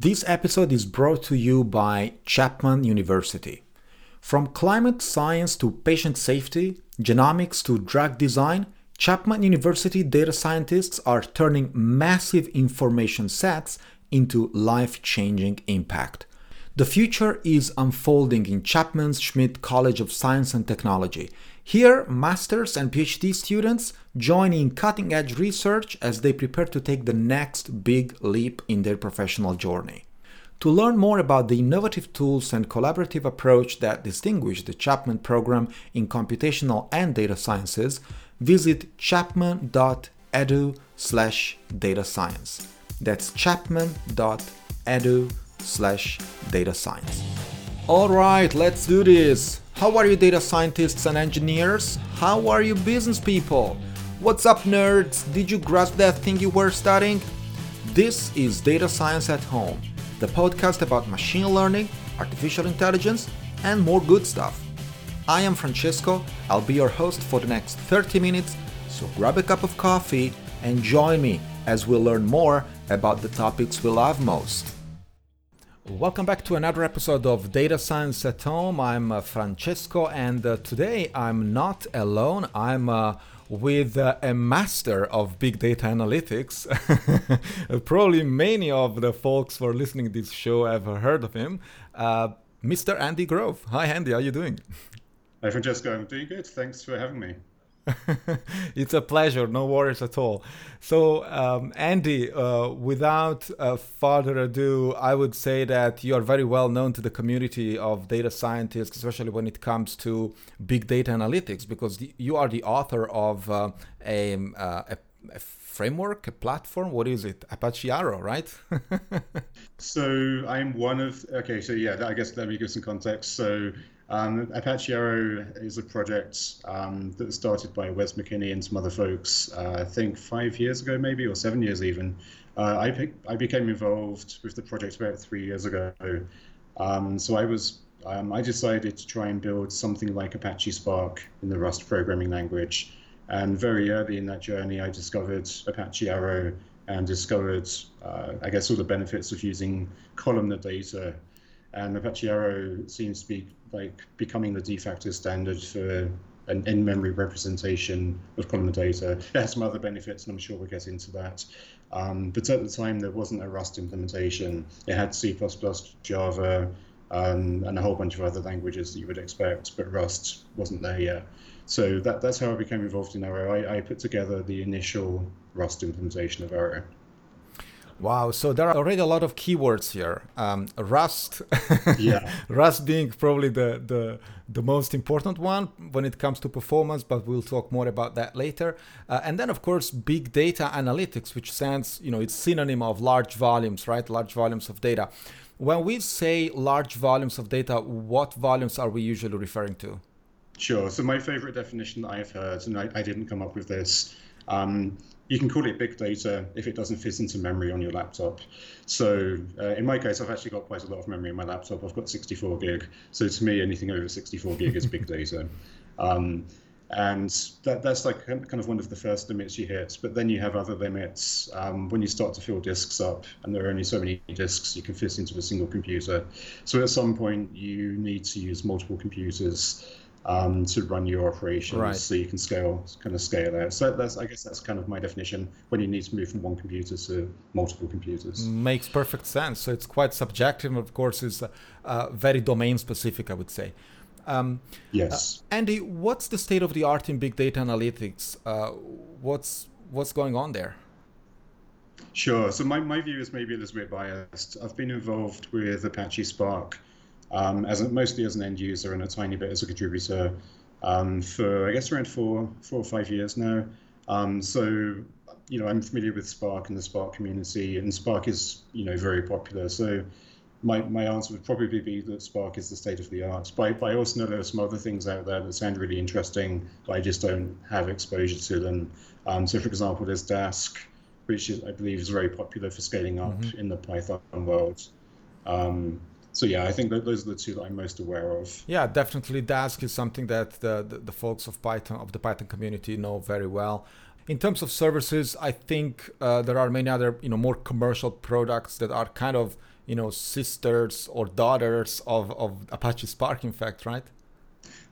This episode is brought to you by Chapman University. From climate science to patient safety, genomics to drug design, Chapman University data scientists are turning massive information sets into life changing impact. The future is unfolding in Chapman's Schmidt College of Science and Technology. Here, masters and PhD students join in cutting edge research as they prepare to take the next big leap in their professional journey. To learn more about the innovative tools and collaborative approach that distinguish the Chapman program in computational and data sciences, visit chapman.edu slash data science. That's chapman.edu slash data science. All right, let's do this. How are you, data scientists and engineers? How are you, business people? What's up, nerds? Did you grasp that thing you were studying? This is Data Science at Home, the podcast about machine learning, artificial intelligence, and more good stuff. I am Francesco. I'll be your host for the next 30 minutes, so grab a cup of coffee and join me as we learn more about the topics we love most. Welcome back to another episode of Data Science at Home. I'm uh, Francesco, and uh, today I'm not alone. I'm uh, with uh, a master of big data analytics. Probably many of the folks who are listening to this show have heard of him, uh, Mr. Andy Grove. Hi, Andy. How are you doing? Hi, Francesco. I'm doing good. Thanks for having me. it's a pleasure, no worries at all. So, um, Andy, uh, without uh, further ado, I would say that you are very well known to the community of data scientists, especially when it comes to big data analytics, because the, you are the author of uh, a, uh, a, a framework, a platform. What is it? Apache Arrow, right? so I'm one of. Okay, so yeah, I guess let me give some context. So um, Apache Arrow is a project um, that was started by Wes McKinney and some other folks, uh, I think five years ago, maybe, or seven years even. Uh, I, I became involved with the project about three years ago. Um, so I was um, I decided to try and build something like Apache Spark in the Rust programming language. And very early in that journey, I discovered Apache Arrow and discovered, uh, I guess, all the benefits of using columnar data and Apache Arrow seems to be like becoming the de facto standard for an in-memory representation of columnar data. It has some other benefits, and I'm sure we'll get into that. Um, but at the time, there wasn't a Rust implementation. It had C++, Java, um, and a whole bunch of other languages that you would expect, but Rust wasn't there yet. So that, that's how I became involved in Arrow. I, I put together the initial Rust implementation of Arrow. Wow, so there are already a lot of keywords here. Um, Rust, yeah, Rust being probably the, the the most important one when it comes to performance, but we'll talk more about that later. Uh, and then, of course, big data analytics, which stands, you know, it's synonym of large volumes, right? Large volumes of data. When we say large volumes of data, what volumes are we usually referring to? Sure. So my favorite definition that I've heard, and I, I didn't come up with this. Um, you can call it big data if it doesn't fit into memory on your laptop. So uh, in my case, I've actually got quite a lot of memory in my laptop. I've got 64 gig. So to me, anything over 64 gig is big data. Um, and that, that's like kind of one of the first limits you hit. But then you have other limits um, when you start to fill disks up, and there are only so many disks you can fit into a single computer. So at some point, you need to use multiple computers um, to run your operations right. so you can scale kind of scale out. So that's I guess that's kind of my definition when you need to move from one computer to multiple computers. Makes perfect sense. So it's quite subjective, of course, is uh, uh, very domain specific, I would say. Um, yes. Uh, Andy, what's the state of the art in big data analytics? Uh, what's what's going on there? Sure. So my, my view is maybe a little bit biased. I've been involved with Apache Spark um, as a, mostly as an end user and a tiny bit as a contributor um, for I guess around four four or five years now. Um, so you know I'm familiar with Spark and the Spark community, and Spark is you know very popular. So my, my answer would probably be that Spark is the state of the art. But, but I also know there are some other things out there that sound really interesting, but I just don't have exposure to them. Um, so, for example, there's Dask, which is, I believe is very popular for scaling up mm-hmm. in the Python world. Um, so yeah, I think that those are the two that I'm most aware of. Yeah, definitely. Dask is something that the, the, the folks of Python of the Python community know very well. In terms of services, I think uh, there are many other you know more commercial products that are kind of you know sisters or daughters of, of Apache Spark, in fact, right?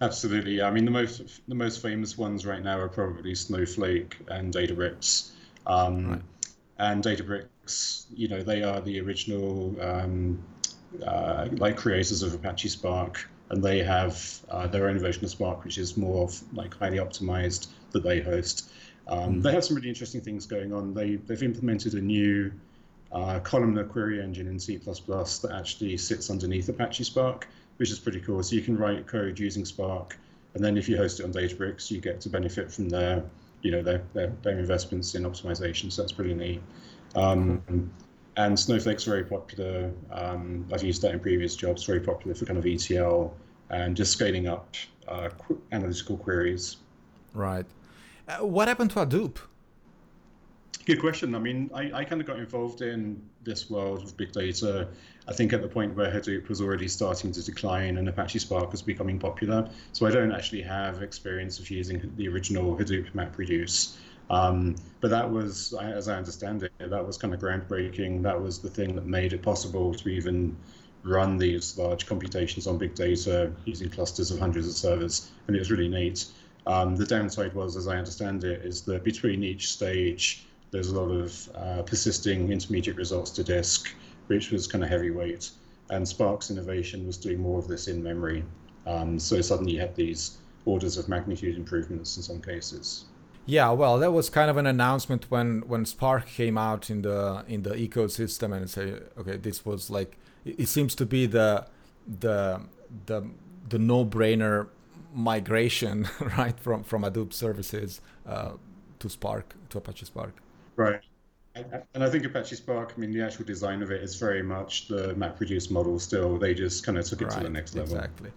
Absolutely. I mean, the most the most famous ones right now are probably Snowflake and Databricks. Um, right. And Databricks, you know, they are the original um, uh, like creators of Apache Spark, and they have uh, their own version of Spark, which is more of, like highly optimized that they host. Um, mm-hmm. They have some really interesting things going on. They they've implemented a new uh, columnar query engine in C++ that actually sits underneath Apache Spark which is pretty cool. So you can write code using Spark, and then if you host it on Databricks, you get to benefit from their, you know, their their, their investments in optimization. So that's pretty neat. Um, mm-hmm. And Snowflake's very popular. Um, I've used that in previous jobs. Very popular for kind of ETL and just scaling up uh, qu- analytical queries. Right. Uh, what happened to Hadoop? Good question. I mean, I, I kind of got involved in this world of big data. I think at the point where Hadoop was already starting to decline and Apache Spark was becoming popular. So I don't actually have experience of using the original Hadoop MapReduce. Um, but that was, as I understand it, that was kind of groundbreaking. That was the thing that made it possible to even run these large computations on big data using clusters of hundreds of servers. And it was really neat. Um, the downside was, as I understand it, is that between each stage, there's a lot of uh, persisting intermediate results to disk, which was kind of heavyweight. And Spark's innovation was doing more of this in memory. Um, so suddenly you had these orders of magnitude improvements in some cases. Yeah, well, that was kind of an announcement when when Spark came out in the in the ecosystem, and say, okay, this was like it seems to be the the the the no-brainer migration, right, from from Hadoop services uh, to Spark to Apache Spark. Right. And I think Apache Spark, I mean, the actual design of it is very much the MapReduce model still. They just kind of took it right, to the next level. Exactly.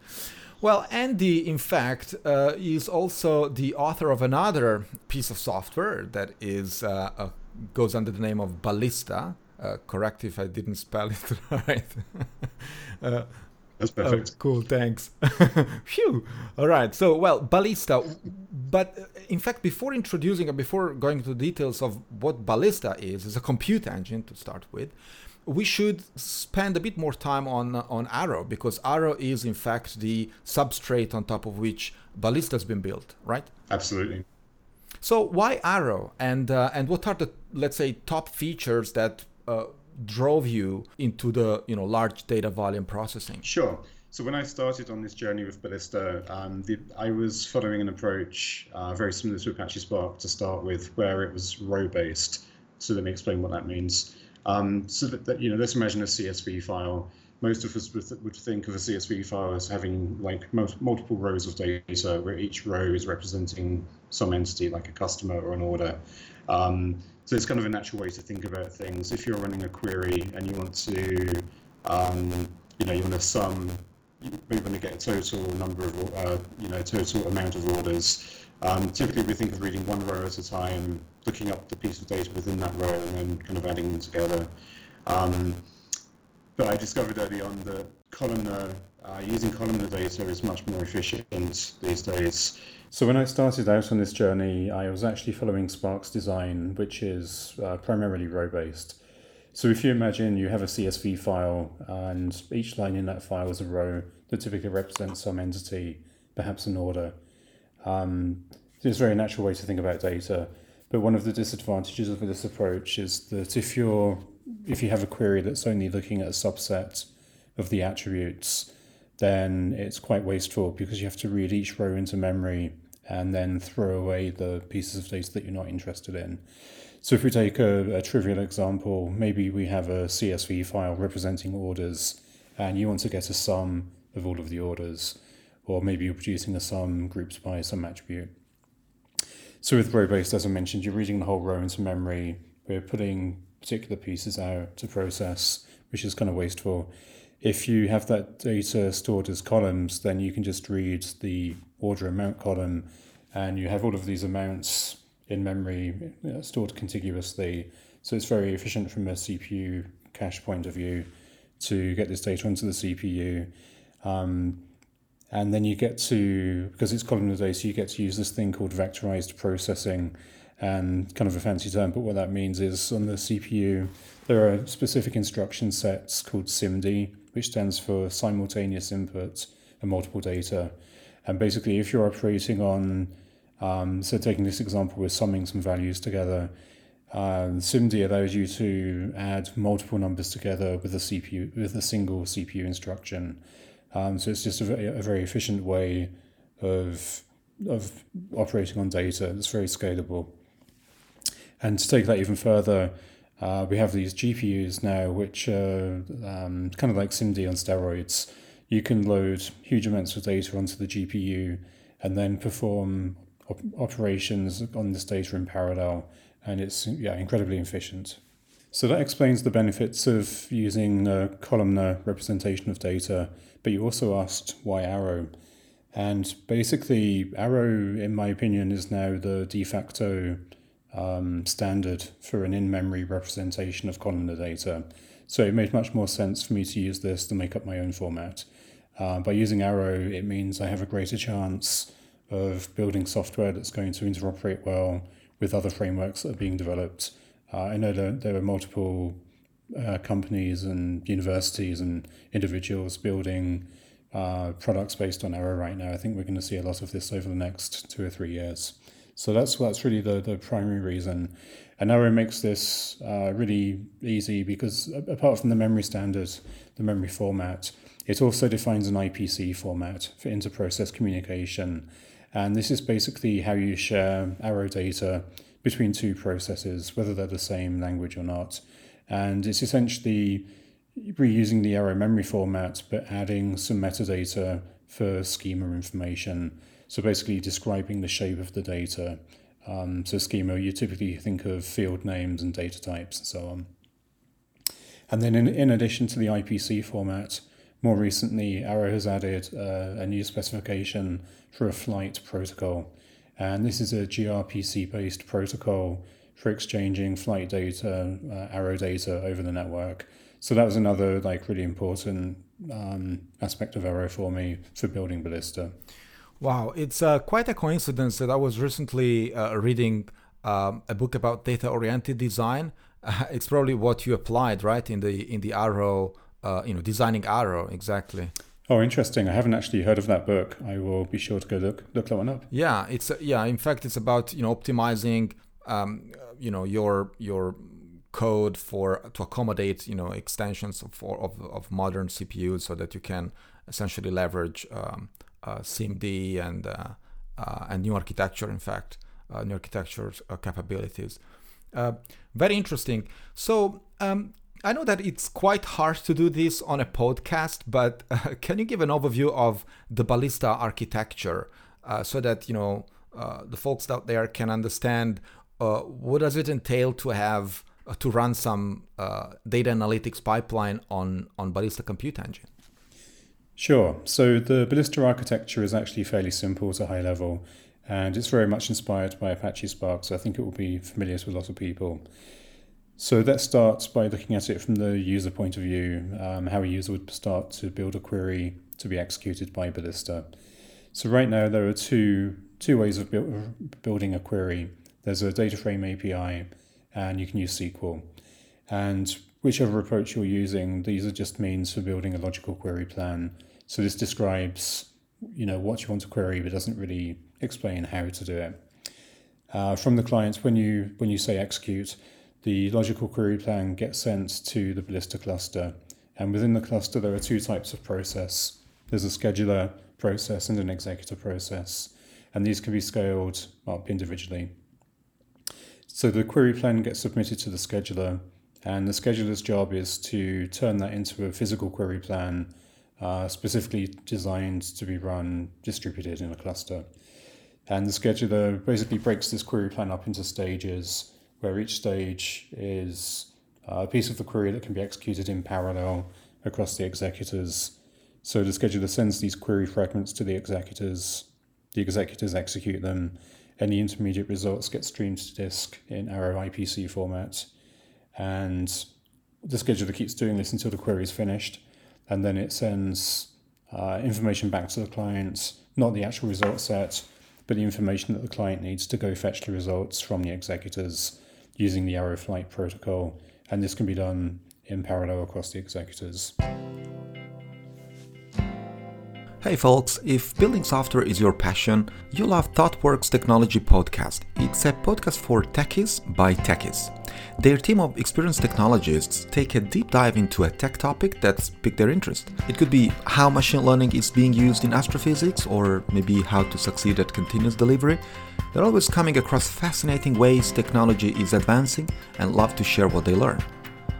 Well, Andy, in fact, uh, is also the author of another piece of software that is uh, uh, goes under the name of Ballista. Uh, correct if I didn't spell it right. Uh, That's perfect. Oh, cool, thanks. Phew. All right. So, well, Ballista, but uh, in fact, before introducing or before going into details of what Ballista is, is a compute engine to start with, we should spend a bit more time on on Arrow because Arrow is in fact the substrate on top of which Ballista has been built, right? Absolutely. So why Arrow, and uh, and what are the let's say top features that uh, drove you into the you know large data volume processing? Sure. So when I started on this journey with Ballista, um, the, I was following an approach uh, very similar to Apache Spark to start with, where it was row-based. So let me explain what that means. Um, so that, that, you know, let's imagine a CSV file. Most of us would, think of a CSV file as having like multiple rows of data, where each row is representing some entity, like a customer or an order. Um, so it's kind of a natural way to think about things. If you're running a query and you want to, um, you know, you want to sum you want to get a total number of, uh, you know, total amount of orders. Um, typically, we think of reading one row at a time, looking up the piece of data within that row, and then kind of adding them together. Um, but I discovered early on that columnar, uh, using columnar data is much more efficient these days. So when I started out on this journey, I was actually following Spark's design, which is uh, primarily row-based. So if you imagine you have a CSV file and each line in that file is a row that typically represents some entity, perhaps an order. Um, it's a very natural way to think about data. But one of the disadvantages of this approach is that if you're if you have a query that's only looking at a subset of the attributes, then it's quite wasteful because you have to read each row into memory and then throw away the pieces of data that you're not interested in. So if we take a, a, trivial example, maybe we have a CSV file representing orders and you want to get a sum of all of the orders, or maybe you're producing a sum grouped by some attribute. So with row-based, as I mentioned, you're reading the whole row into memory. We're putting particular pieces out to process, which is kind of wasteful. If you have that data stored as columns, then you can just read the order amount column and you have all of these amounts in memory stored contiguously. So it's very efficient from a CPU cache point of view to get this data onto the CPU. Um, and then you get to, because it's columnar data, you get to use this thing called vectorized processing. And kind of a fancy term, but what that means is on the CPU, there are specific instruction sets called SIMD, which stands for simultaneous input and multiple data. And basically, if you're operating on, um, so taking this example, we're summing some values together. Um, SIMD allows you to add multiple numbers together with a CPU with a single CPU instruction. Um, so it's just a, a very efficient way of of operating on data. It's very scalable. And to take that even further, uh, we have these GPUs now, which are um, kind of like SIMD on steroids. You can load huge amounts of data onto the GPU and then perform op- operations on this data in parallel, and it's yeah incredibly efficient. So that explains the benefits of using a columnar representation of data. But you also asked why Arrow. And basically, Arrow, in my opinion, is now the de facto um, standard for an in-memory representation of columnar data. So it made much more sense for me to use this to make up my own format. Uh, by using Arrow, it means I have a greater chance of building software that's going to interoperate well with other frameworks that are being developed. Uh, I know that there are multiple uh, companies and universities and individuals building uh, products based on Arrow right now. I think we're going to see a lot of this over the next two or three years. So that's that's really the, the primary reason. And Arrow makes this uh, really easy because apart from the memory standards, the memory format, it also defines an IPC format for inter-process communication. And this is basically how you share Arrow data between two processes, whether they're the same language or not. And it's essentially reusing the Arrow memory format, but adding some metadata for schema information. So basically describing the shape of the data. Um, so schema, you typically think of field names and data types and so on. And then in, in addition to the IPC format, more recently, Arrow has added uh, a new specification for a flight protocol. And this is a gRPC based protocol for exchanging flight data, uh, Arrow data over the network. So that was another like really important um, aspect of Arrow for me for building Ballista. Wow, it's uh, quite a coincidence that I was recently uh, reading um, a book about data-oriented design. It's probably what you applied, right, in the in the Arrow, uh, you know, designing Arrow exactly. Oh, interesting. I haven't actually heard of that book. I will be sure to go look look that one up. Yeah, it's yeah. In fact, it's about you know optimizing um, you know your your code for to accommodate you know extensions of of, of modern CPUs so that you can essentially leverage um, uh, SIMD and uh, uh, and new architecture. In fact, uh, new architecture uh, capabilities. Uh, very interesting. So. Um, I know that it's quite hard to do this on a podcast, but can you give an overview of the Ballista architecture so that you know the folks out there can understand what does it entail to have uh, to run some uh, data analytics pipeline on on Ballista Compute Engine? Sure. So the Ballista architecture is actually fairly simple at a high level, and it's very much inspired by Apache Spark. So I think it will be familiar to a lot of people. So let's start by looking at it from the user point of view, um, how a user would start to build a query to be executed by Ballista. So right now there are two two ways of building a query. There's a data frame API and you can use SQL. And whichever approach you're using, these are just means for building a logical query plan. So this describes, you know, what you want to query, but doesn't really explain how to do it. Uh, from the client, when you when you say execute, the logical query plan gets sent to the Ballista cluster, and within the cluster there are two types of process. There's a scheduler process and an executor process, and these can be scaled up individually. So the query plan gets submitted to the scheduler, and the scheduler's job is to turn that into a physical query plan uh, specifically designed to be run distributed in a cluster. And the scheduler basically breaks this query plan up into stages, where each stage is a piece of the query that can be executed in parallel across the executors. So the scheduler sends these query fragments to the executors, the executors execute them, any intermediate results get streamed to disk in Arrow IPC format. And the scheduler keeps doing this until the query is finished. And then it sends uh, information back to the client, not the actual result set, but the information that the client needs to go fetch the results from the executors using the Arrow Flight protocol. And this can be done in parallel across the executors. Hey folks, if building software is your passion, you love ThoughtWorks Technology Podcast. It's a podcast for techies by techies. Their team of experienced technologists take a deep dive into a tech topic that's piqued their interest. It could be how machine learning is being used in astrophysics, or maybe how to succeed at continuous delivery. They're always coming across fascinating ways technology is advancing and love to share what they learn.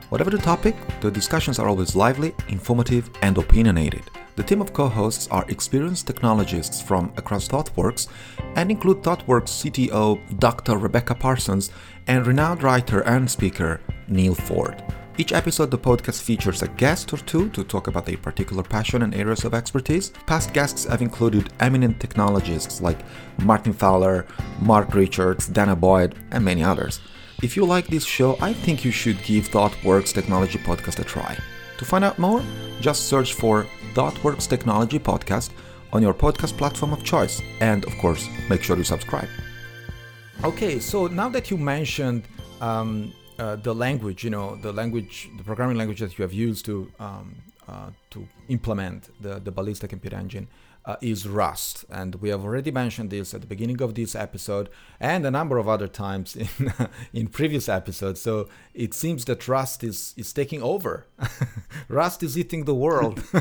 Whatever the topic, the discussions are always lively, informative, and opinionated. The team of co hosts are experienced technologists from across ThoughtWorks and include ThoughtWorks CTO Dr. Rebecca Parsons and renowned writer and speaker Neal Ford. Each episode, the podcast features a guest or two to talk about their particular passion and areas of expertise. Past guests have included eminent technologists like Martin Fowler, Mark Richards, Dana Boyd, and many others. If you like this show, I think you should give ThoughtWorks Technology Podcast a try. To find out more, just search for ThoughtWorks Technology Podcast on your podcast platform of choice. And of course, make sure you subscribe. Okay, so now that you mentioned um, uh, the language, you know, the language, the programming language that you have used to um, uh, to implement the, the Ballista Compute Engine, uh, is Rust. And we have already mentioned this at the beginning of this episode and a number of other times in, in previous episodes. So it seems that Rust is, is taking over. Rust is eating the world.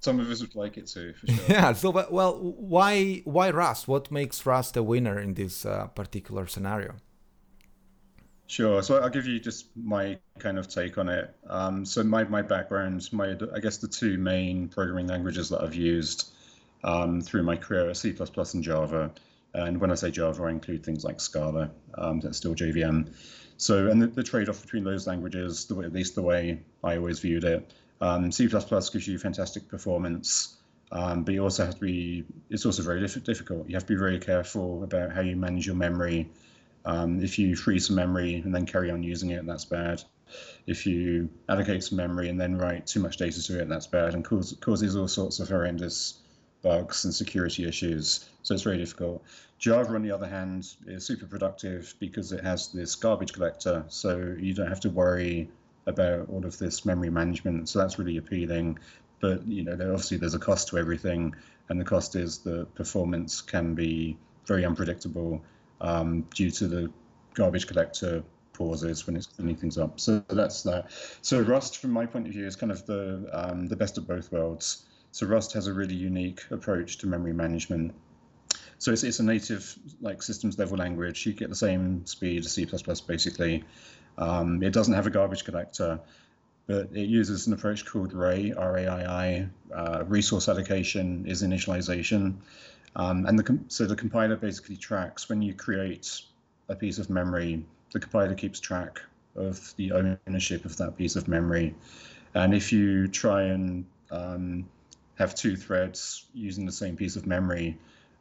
Some of us would like it too, for sure. Yeah. So, well, why why Rust? What makes Rust a winner in this uh, particular scenario? Sure. So I'll give you just my kind of take on it. Um, so my, my background, my I guess the two main programming languages that I've used um, through my career are C++ and Java. And when I say Java, I include things like Scala. Um, that's still JVM. So and the, the trade-off between those languages, the at least the way I always viewed it, um, C++ gives you fantastic performance. Um, but you also have to be, it's also very difficult. You have to be very careful about how you manage your memory um, if you freeze some memory and then carry on using it, that's bad. If you allocate some memory and then write too much data to it, that's bad and cause, causes all sorts of horrendous bugs and security issues. So it's very difficult. Java, on the other hand, is super productive because it has this garbage collector, so you don't have to worry about all of this memory management. So that's really appealing. But you know, obviously there's a cost to everything, and the cost is that performance can be very unpredictable um, due to the garbage collector pauses when it's cleaning things up. So that's that. So Rust, from my point of view, is kind of the um, the best of both worlds. So Rust has a really unique approach to memory management. So it's, it's a native like systems level language. You get the same speed as C++ basically. Um, it doesn't have a garbage collector, but it uses an approach called RAI, R-A-I-I. Uh, resource allocation is initialization. Um, and the, so the compiler basically tracks when you create a piece of memory, the compiler keeps track of the ownership of that piece of memory. And if you try and um, have two threads using the same piece of memory,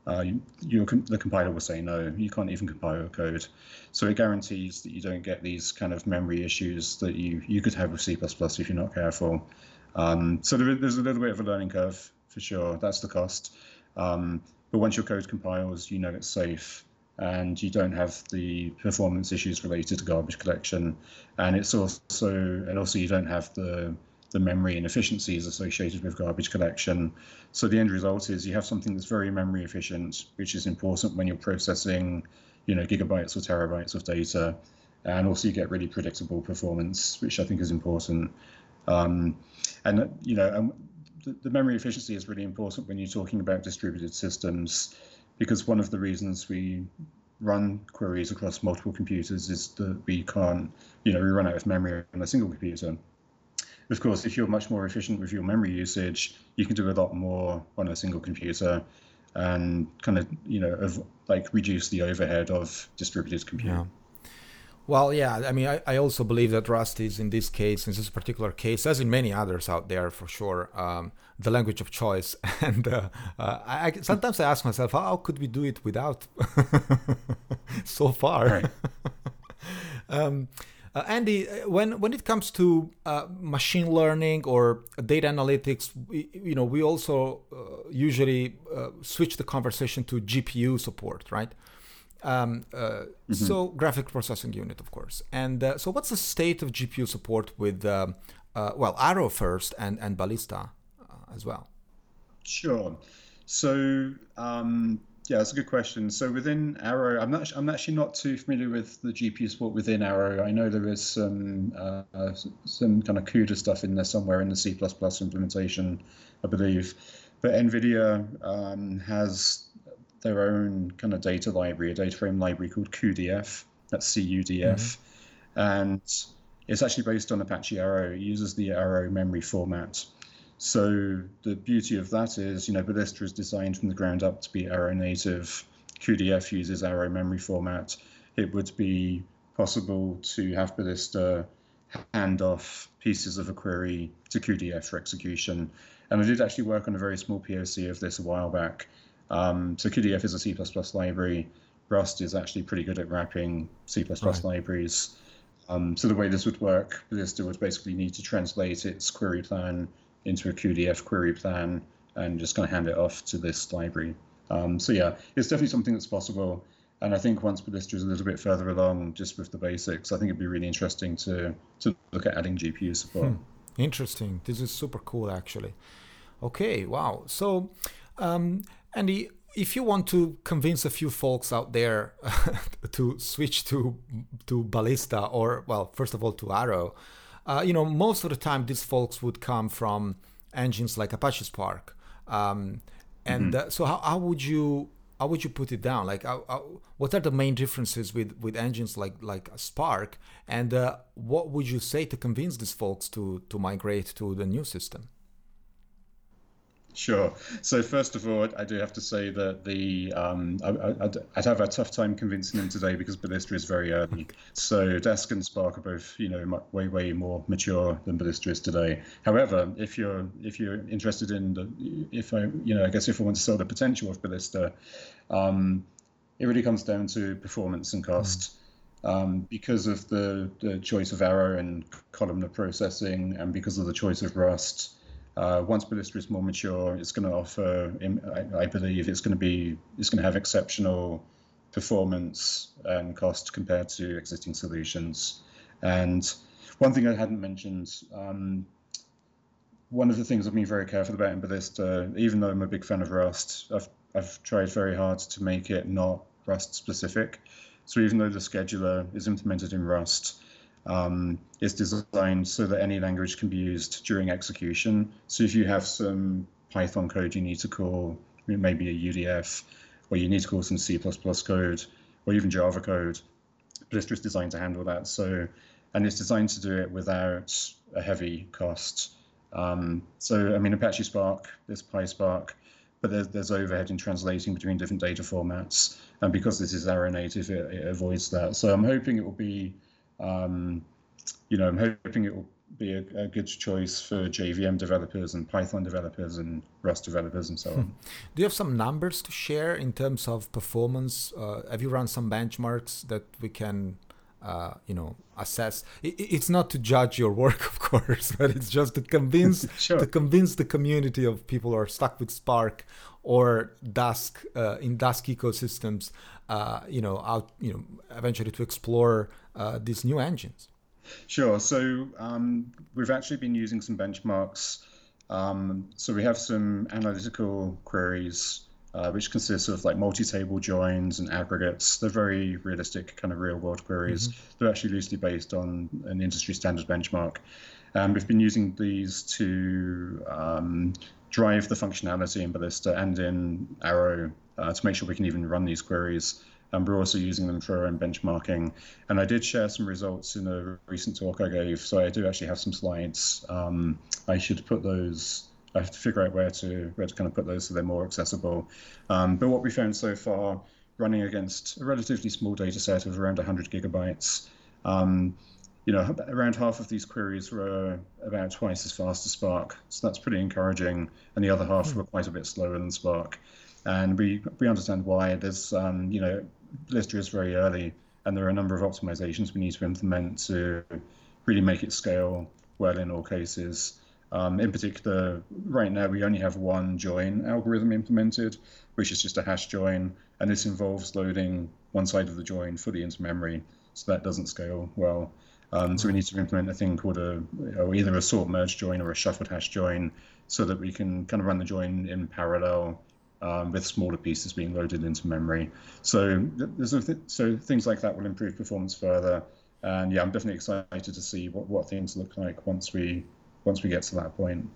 uh, you, the compiler will say no, you can't even compile your code. So it guarantees that you don't get these kind of memory issues that you, you could have with C++ if you're not careful. Um, so there, there's a little bit of a learning curve for sure. That's the cost. Um, but once your code compiles, you know it's safe and you don't have the performance issues related to garbage collection. And it's also, and also you don't have the, the memory inefficiencies associated with garbage collection. So the end result is you have something that's very memory efficient, which is important when you're processing, you know, gigabytes or terabytes of data. And also you get really predictable performance, which I think is important. Um, and, you know, the, the memory efficiency is really important when you're talking about distributed systems, because one of the reasons we run queries across multiple computers is that we can't, you know, we run out of memory on a single computer. Of course, if you're much more efficient with your memory usage, you can do a lot more on a single computer and kind of, you know, of, like reduce the overhead of distributed computing. Yeah. Well, yeah, I mean, I, I also believe that Rust is, in this case, in this particular case, as in many others out there for sure, um, the language of choice. And uh, uh, I, sometimes I ask myself, how could we do it without so far? Right. um, Uh, Andy, uh, when when it comes to uh, machine learning or data analytics, we, you know, we also uh, usually uh, switch the conversation to GPU support, right? Um, uh, mm-hmm. So graphic processing unit, of course. And so, what's the state of GPU support with um, well Arrow first and and Ballista as well? Sure. So um, yeah, that's a good question. So within Arrow, I'm not I'm actually not too familiar with the GPU support within Arrow. I know there is some uh, some kind of CUDA stuff in there somewhere in the C++ implementation, I believe. But NVIDIA um, has their own kind of data library, a data frame library called cuDF. That's CUDF, mm-hmm. and it's actually based on Apache Arrow. It uses the Arrow memory format. So the beauty of that is, you know, Ballista is designed from the ground up to be Arrow native. cuDF uses Arrow memory format. It would be possible to have Ballista hand off pieces of a query to cuDF for execution. And I did actually work on a very small POC of this a while back. Um, so cuDF is a C++ library. Rust is actually pretty good at wrapping C++ right. libraries. Um, so the way this would work, Ballista would basically need to translate its query plan into a cuDF query plan and just kind of hand it off to this library. Um, so yeah, it's definitely something that's possible. And I think once Ballista is a little bit further along, just with the basics, I think it'd be really interesting to to look at adding GPU support. Hmm. Interesting. This is super cool, actually. Okay, wow. So, um, Andy, if you want to convince a few folks out there to switch to to Ballista, or well, first of all to Arrow, uh, you know, most of the time these folks would come from engines like Apache Spark. Um, and mm-hmm. uh, so, how, how would you how would you put it down? Like, how, how, what are the main differences with, with engines like like Spark, and uh, what would you say to convince these folks to to migrate to the new system? Sure. So first of all, I do have to say that the um, I, would have a tough time convincing him today because Ballista is very early. So Dask and Spark are both you know way way more mature than Ballista is today. However, if you're if you're interested in the if I you know I guess if I want to sell the potential of Ballista, um, it really comes down to performance and cost. Mm. Um, because of the, the choice of Arrow and columnar processing, and because of the choice of Rust, uh, once Ballista is more mature, it's going to offer, I, I believe, it's going to be, it's going to have exceptional performance and cost compared to existing solutions. And one thing I hadn't mentioned, um, one of the things I've been very careful about in Ballista, even though I'm a big fan of Rust, I've, I've tried very hard to make it not Rust specific. So even though the scheduler is implemented in Rust, um, is designed so that any language can be used during execution. So if you have some Python code you need to call, maybe a UDF, or you need to call some C++ code, or even Java code, Ballista is designed to handle that. So, and it's designed to do it without a heavy cost. Um, so, I mean, Apache Spark, there's PySpark, but there's, there's overhead in translating between different data formats. And because this is Arrow native, it, it avoids that. So I'm hoping it will be um, you know, I'm hoping it will be a, a, good choice for JVM developers and Python developers and Rust developers and so on. Hmm. Do you have some numbers to share in terms of performance? Uh, have you run some benchmarks that we can, uh, you know, assess? It, it's not to judge your work, of course, but it's just to convince sure. to convince the community of people who are stuck with Spark or Dask uh, in Dask ecosystems, uh, you know, out, you know, eventually to explore uh, these new engines? Sure. So um, we've actually been using some benchmarks. Um, so we have some analytical queries, uh, which consists of like multi-table joins and aggregates. They're very realistic, kind of real-world queries. Mm-hmm. They're actually loosely based on an industry standard benchmark. And we've been using these to um, drive the functionality in Ballista and in Arrow uh, to make sure we can even run these queries and we're also using them for our own benchmarking. And I did share some results in a recent talk I gave, so I do actually have some slides. Um, I should put those. I have to figure out where to where to kind of put those so they're more accessible. Um, but what we found so far, running against a relatively small data set of around 100 gigabytes, um, you know, around half of these queries were about twice as fast as Spark, so that's pretty encouraging. And the other half hmm. were quite a bit slower than Spark and we we understand why. There's um, you know Ballista is very early, and there are a number of optimizations we need to implement to really make it scale well in all cases. Um, in particular, right now we only have one join algorithm implemented, which is just a hash join, and this involves loading one side of the join fully into memory, so that doesn't scale well. Um, so we need to implement a thing called a you know, either a sort merge join or a shuffled hash join, so that we can kind of run the join in parallel um, with smaller pieces being loaded into memory. So there's th- so things like that will improve performance further. And yeah, I'm definitely excited to see what, what things look like once we once we get to that point.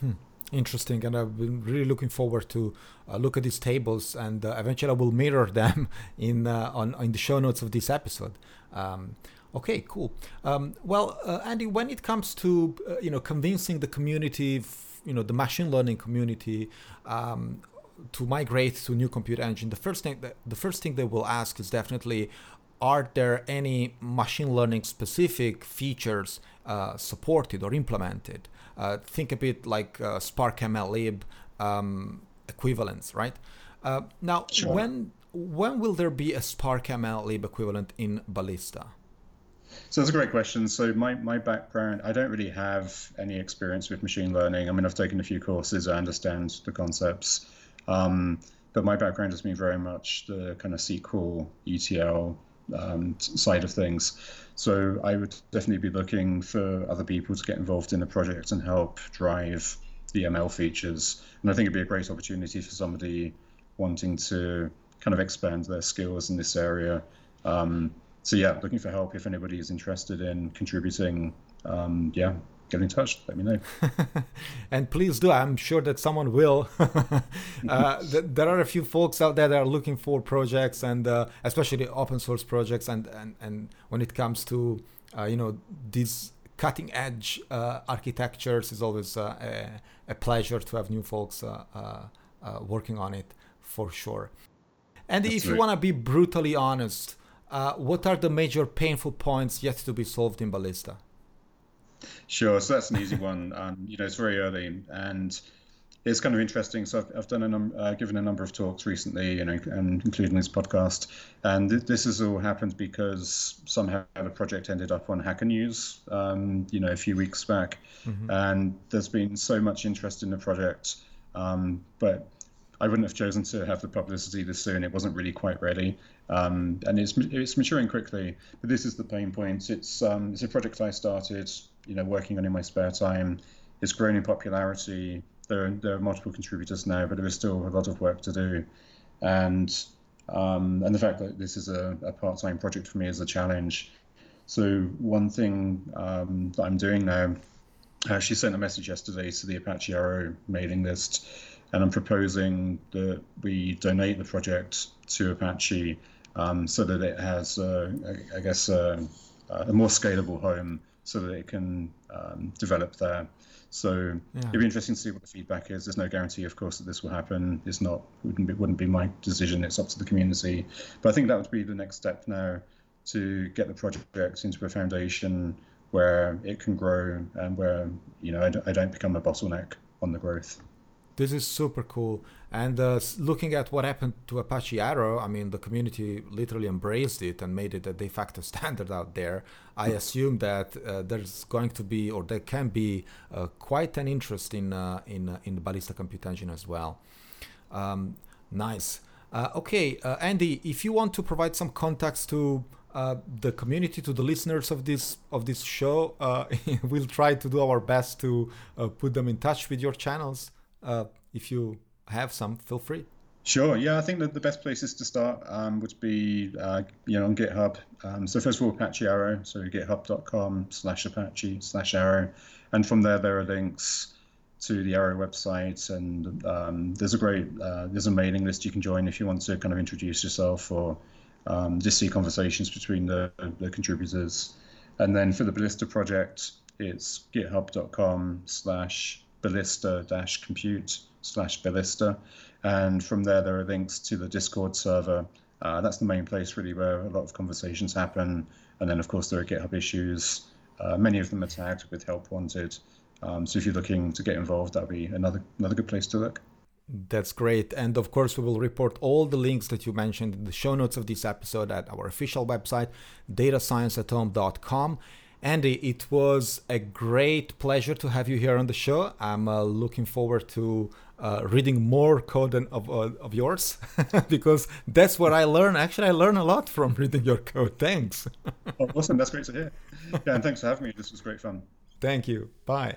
Hmm. Interesting, and I've been really looking forward to uh, look at these tables, and uh, eventually I will mirror them in uh, on in the show notes of this episode. Um, okay, cool. Um, well, uh, Andy, when it comes to uh, you know convincing the community, f- you know the machine learning community, um, to migrate to new compute engine, the first thing that the first thing they will ask is definitely are there any machine learning specific features uh, supported or implemented? Uh, think a bit like uh, Spark MLlib um, equivalents, right? Uh, now, sure. when when will there be a Spark MLlib equivalent in Ballista? So that's a great question. So my, my background, I don't really have any experience with machine learning. I mean, I've taken a few courses, I understand the concepts. Um, but my background has been very much the kind of SQL, ETL, um, side of things. So I would definitely be looking for other people to get involved in the project and help drive the ML features. And I think it'd be a great opportunity for somebody wanting to kind of expand their skills in this area. Um, so yeah, looking for help if anybody is interested in contributing. Um, yeah, get in touch. Let me know. and please do. I'm sure that someone will. uh, th- there are a few folks out there that are looking for projects, and uh, especially open source projects. And and, and when it comes to uh, you know these cutting edge uh, architectures, is always uh, a, a, pleasure to have new folks uh, working on it for sure. And That's if right. you want to be brutally honest, what are the major painful points yet to be solved in Ballista? Sure. So that's an easy one. Um, you know, it's very early and it's kind of interesting. So I've, I've done a num- uh, given a number of talks recently, you know, and including this podcast. And th- this has all happened because somehow the project ended up on Hacker News, um, you know, a few weeks back. Mm-hmm. And there's been so much interest in the project, um, but I wouldn't have chosen to have the publicity this soon. It wasn't really quite ready, um, and it's it's maturing quickly. But this is the pain point. It's um, it's a project I started you know working on in my spare time. It's grown in popularity. There are, there are multiple contributors now, but there is still a lot of work to do, and um, and the fact that this is a, a part-time project for me is a challenge. So one thing um, that I'm doing now, I actually sent a message yesterday to the Apache Arrow mailing list, and I'm proposing that we donate the project to Apache um, so that it has, uh, I, guess, uh, a more scalable home so that it can um, develop there. So yeah. it'd be interesting to see what the feedback is. There's no guarantee, of course, that this will happen. It's not wouldn't be, wouldn't be my decision. It's up to the community. But I think that would be the next step now to get the project into a foundation where it can grow and where you know I d- I don't become a bottleneck on the growth. This is super cool. And uh, looking at what happened to Apache Arrow, I mean, the community literally embraced it and made it a de facto standard out there. I assume that uh, there's going to be, or there can be, uh, quite an interest in uh, in uh, in the Ballista Compute Engine as well. Um, nice. Uh, okay, Andy, if you want to provide some context to the community, to the listeners of this of this show, we'll try to do our best to put them in touch with your channels uh, if you have some, feel free. Sure. Yeah, I think that the best places to start um, would be, uh, you know, on GitHub. Um, so first of all, Apache Arrow. So github.com slash Apache slash Arrow. And from there, there are links to the Arrow website. And um, there's a great, uh, there's a mailing list you can join if you want to kind of introduce yourself or um, just see conversations between the, the contributors. And then for the Ballista project, it's github.com slash ballista-compute slash ballista. And from there, there are links to the Discord server. Uh, that's the main place, really, where a lot of conversations happen. And then, of course, there are GitHub issues. Uh, many of them are tagged with help wanted. Um, so if you're looking to get involved, that'll be another another good place to look. That's great. And of course, we will report all the links that you mentioned in the show notes of this episode at our official website, datascienceathome.com. Andy, it was a great pleasure to have you here on the show. I'm uh, looking forward to uh, reading more code of, uh, of yours because that's what I learn. Actually, I learn a lot from reading your code. Thanks. awesome. That's great to hear. Yeah, and thanks for having me. This was great fun. Thank you. Bye.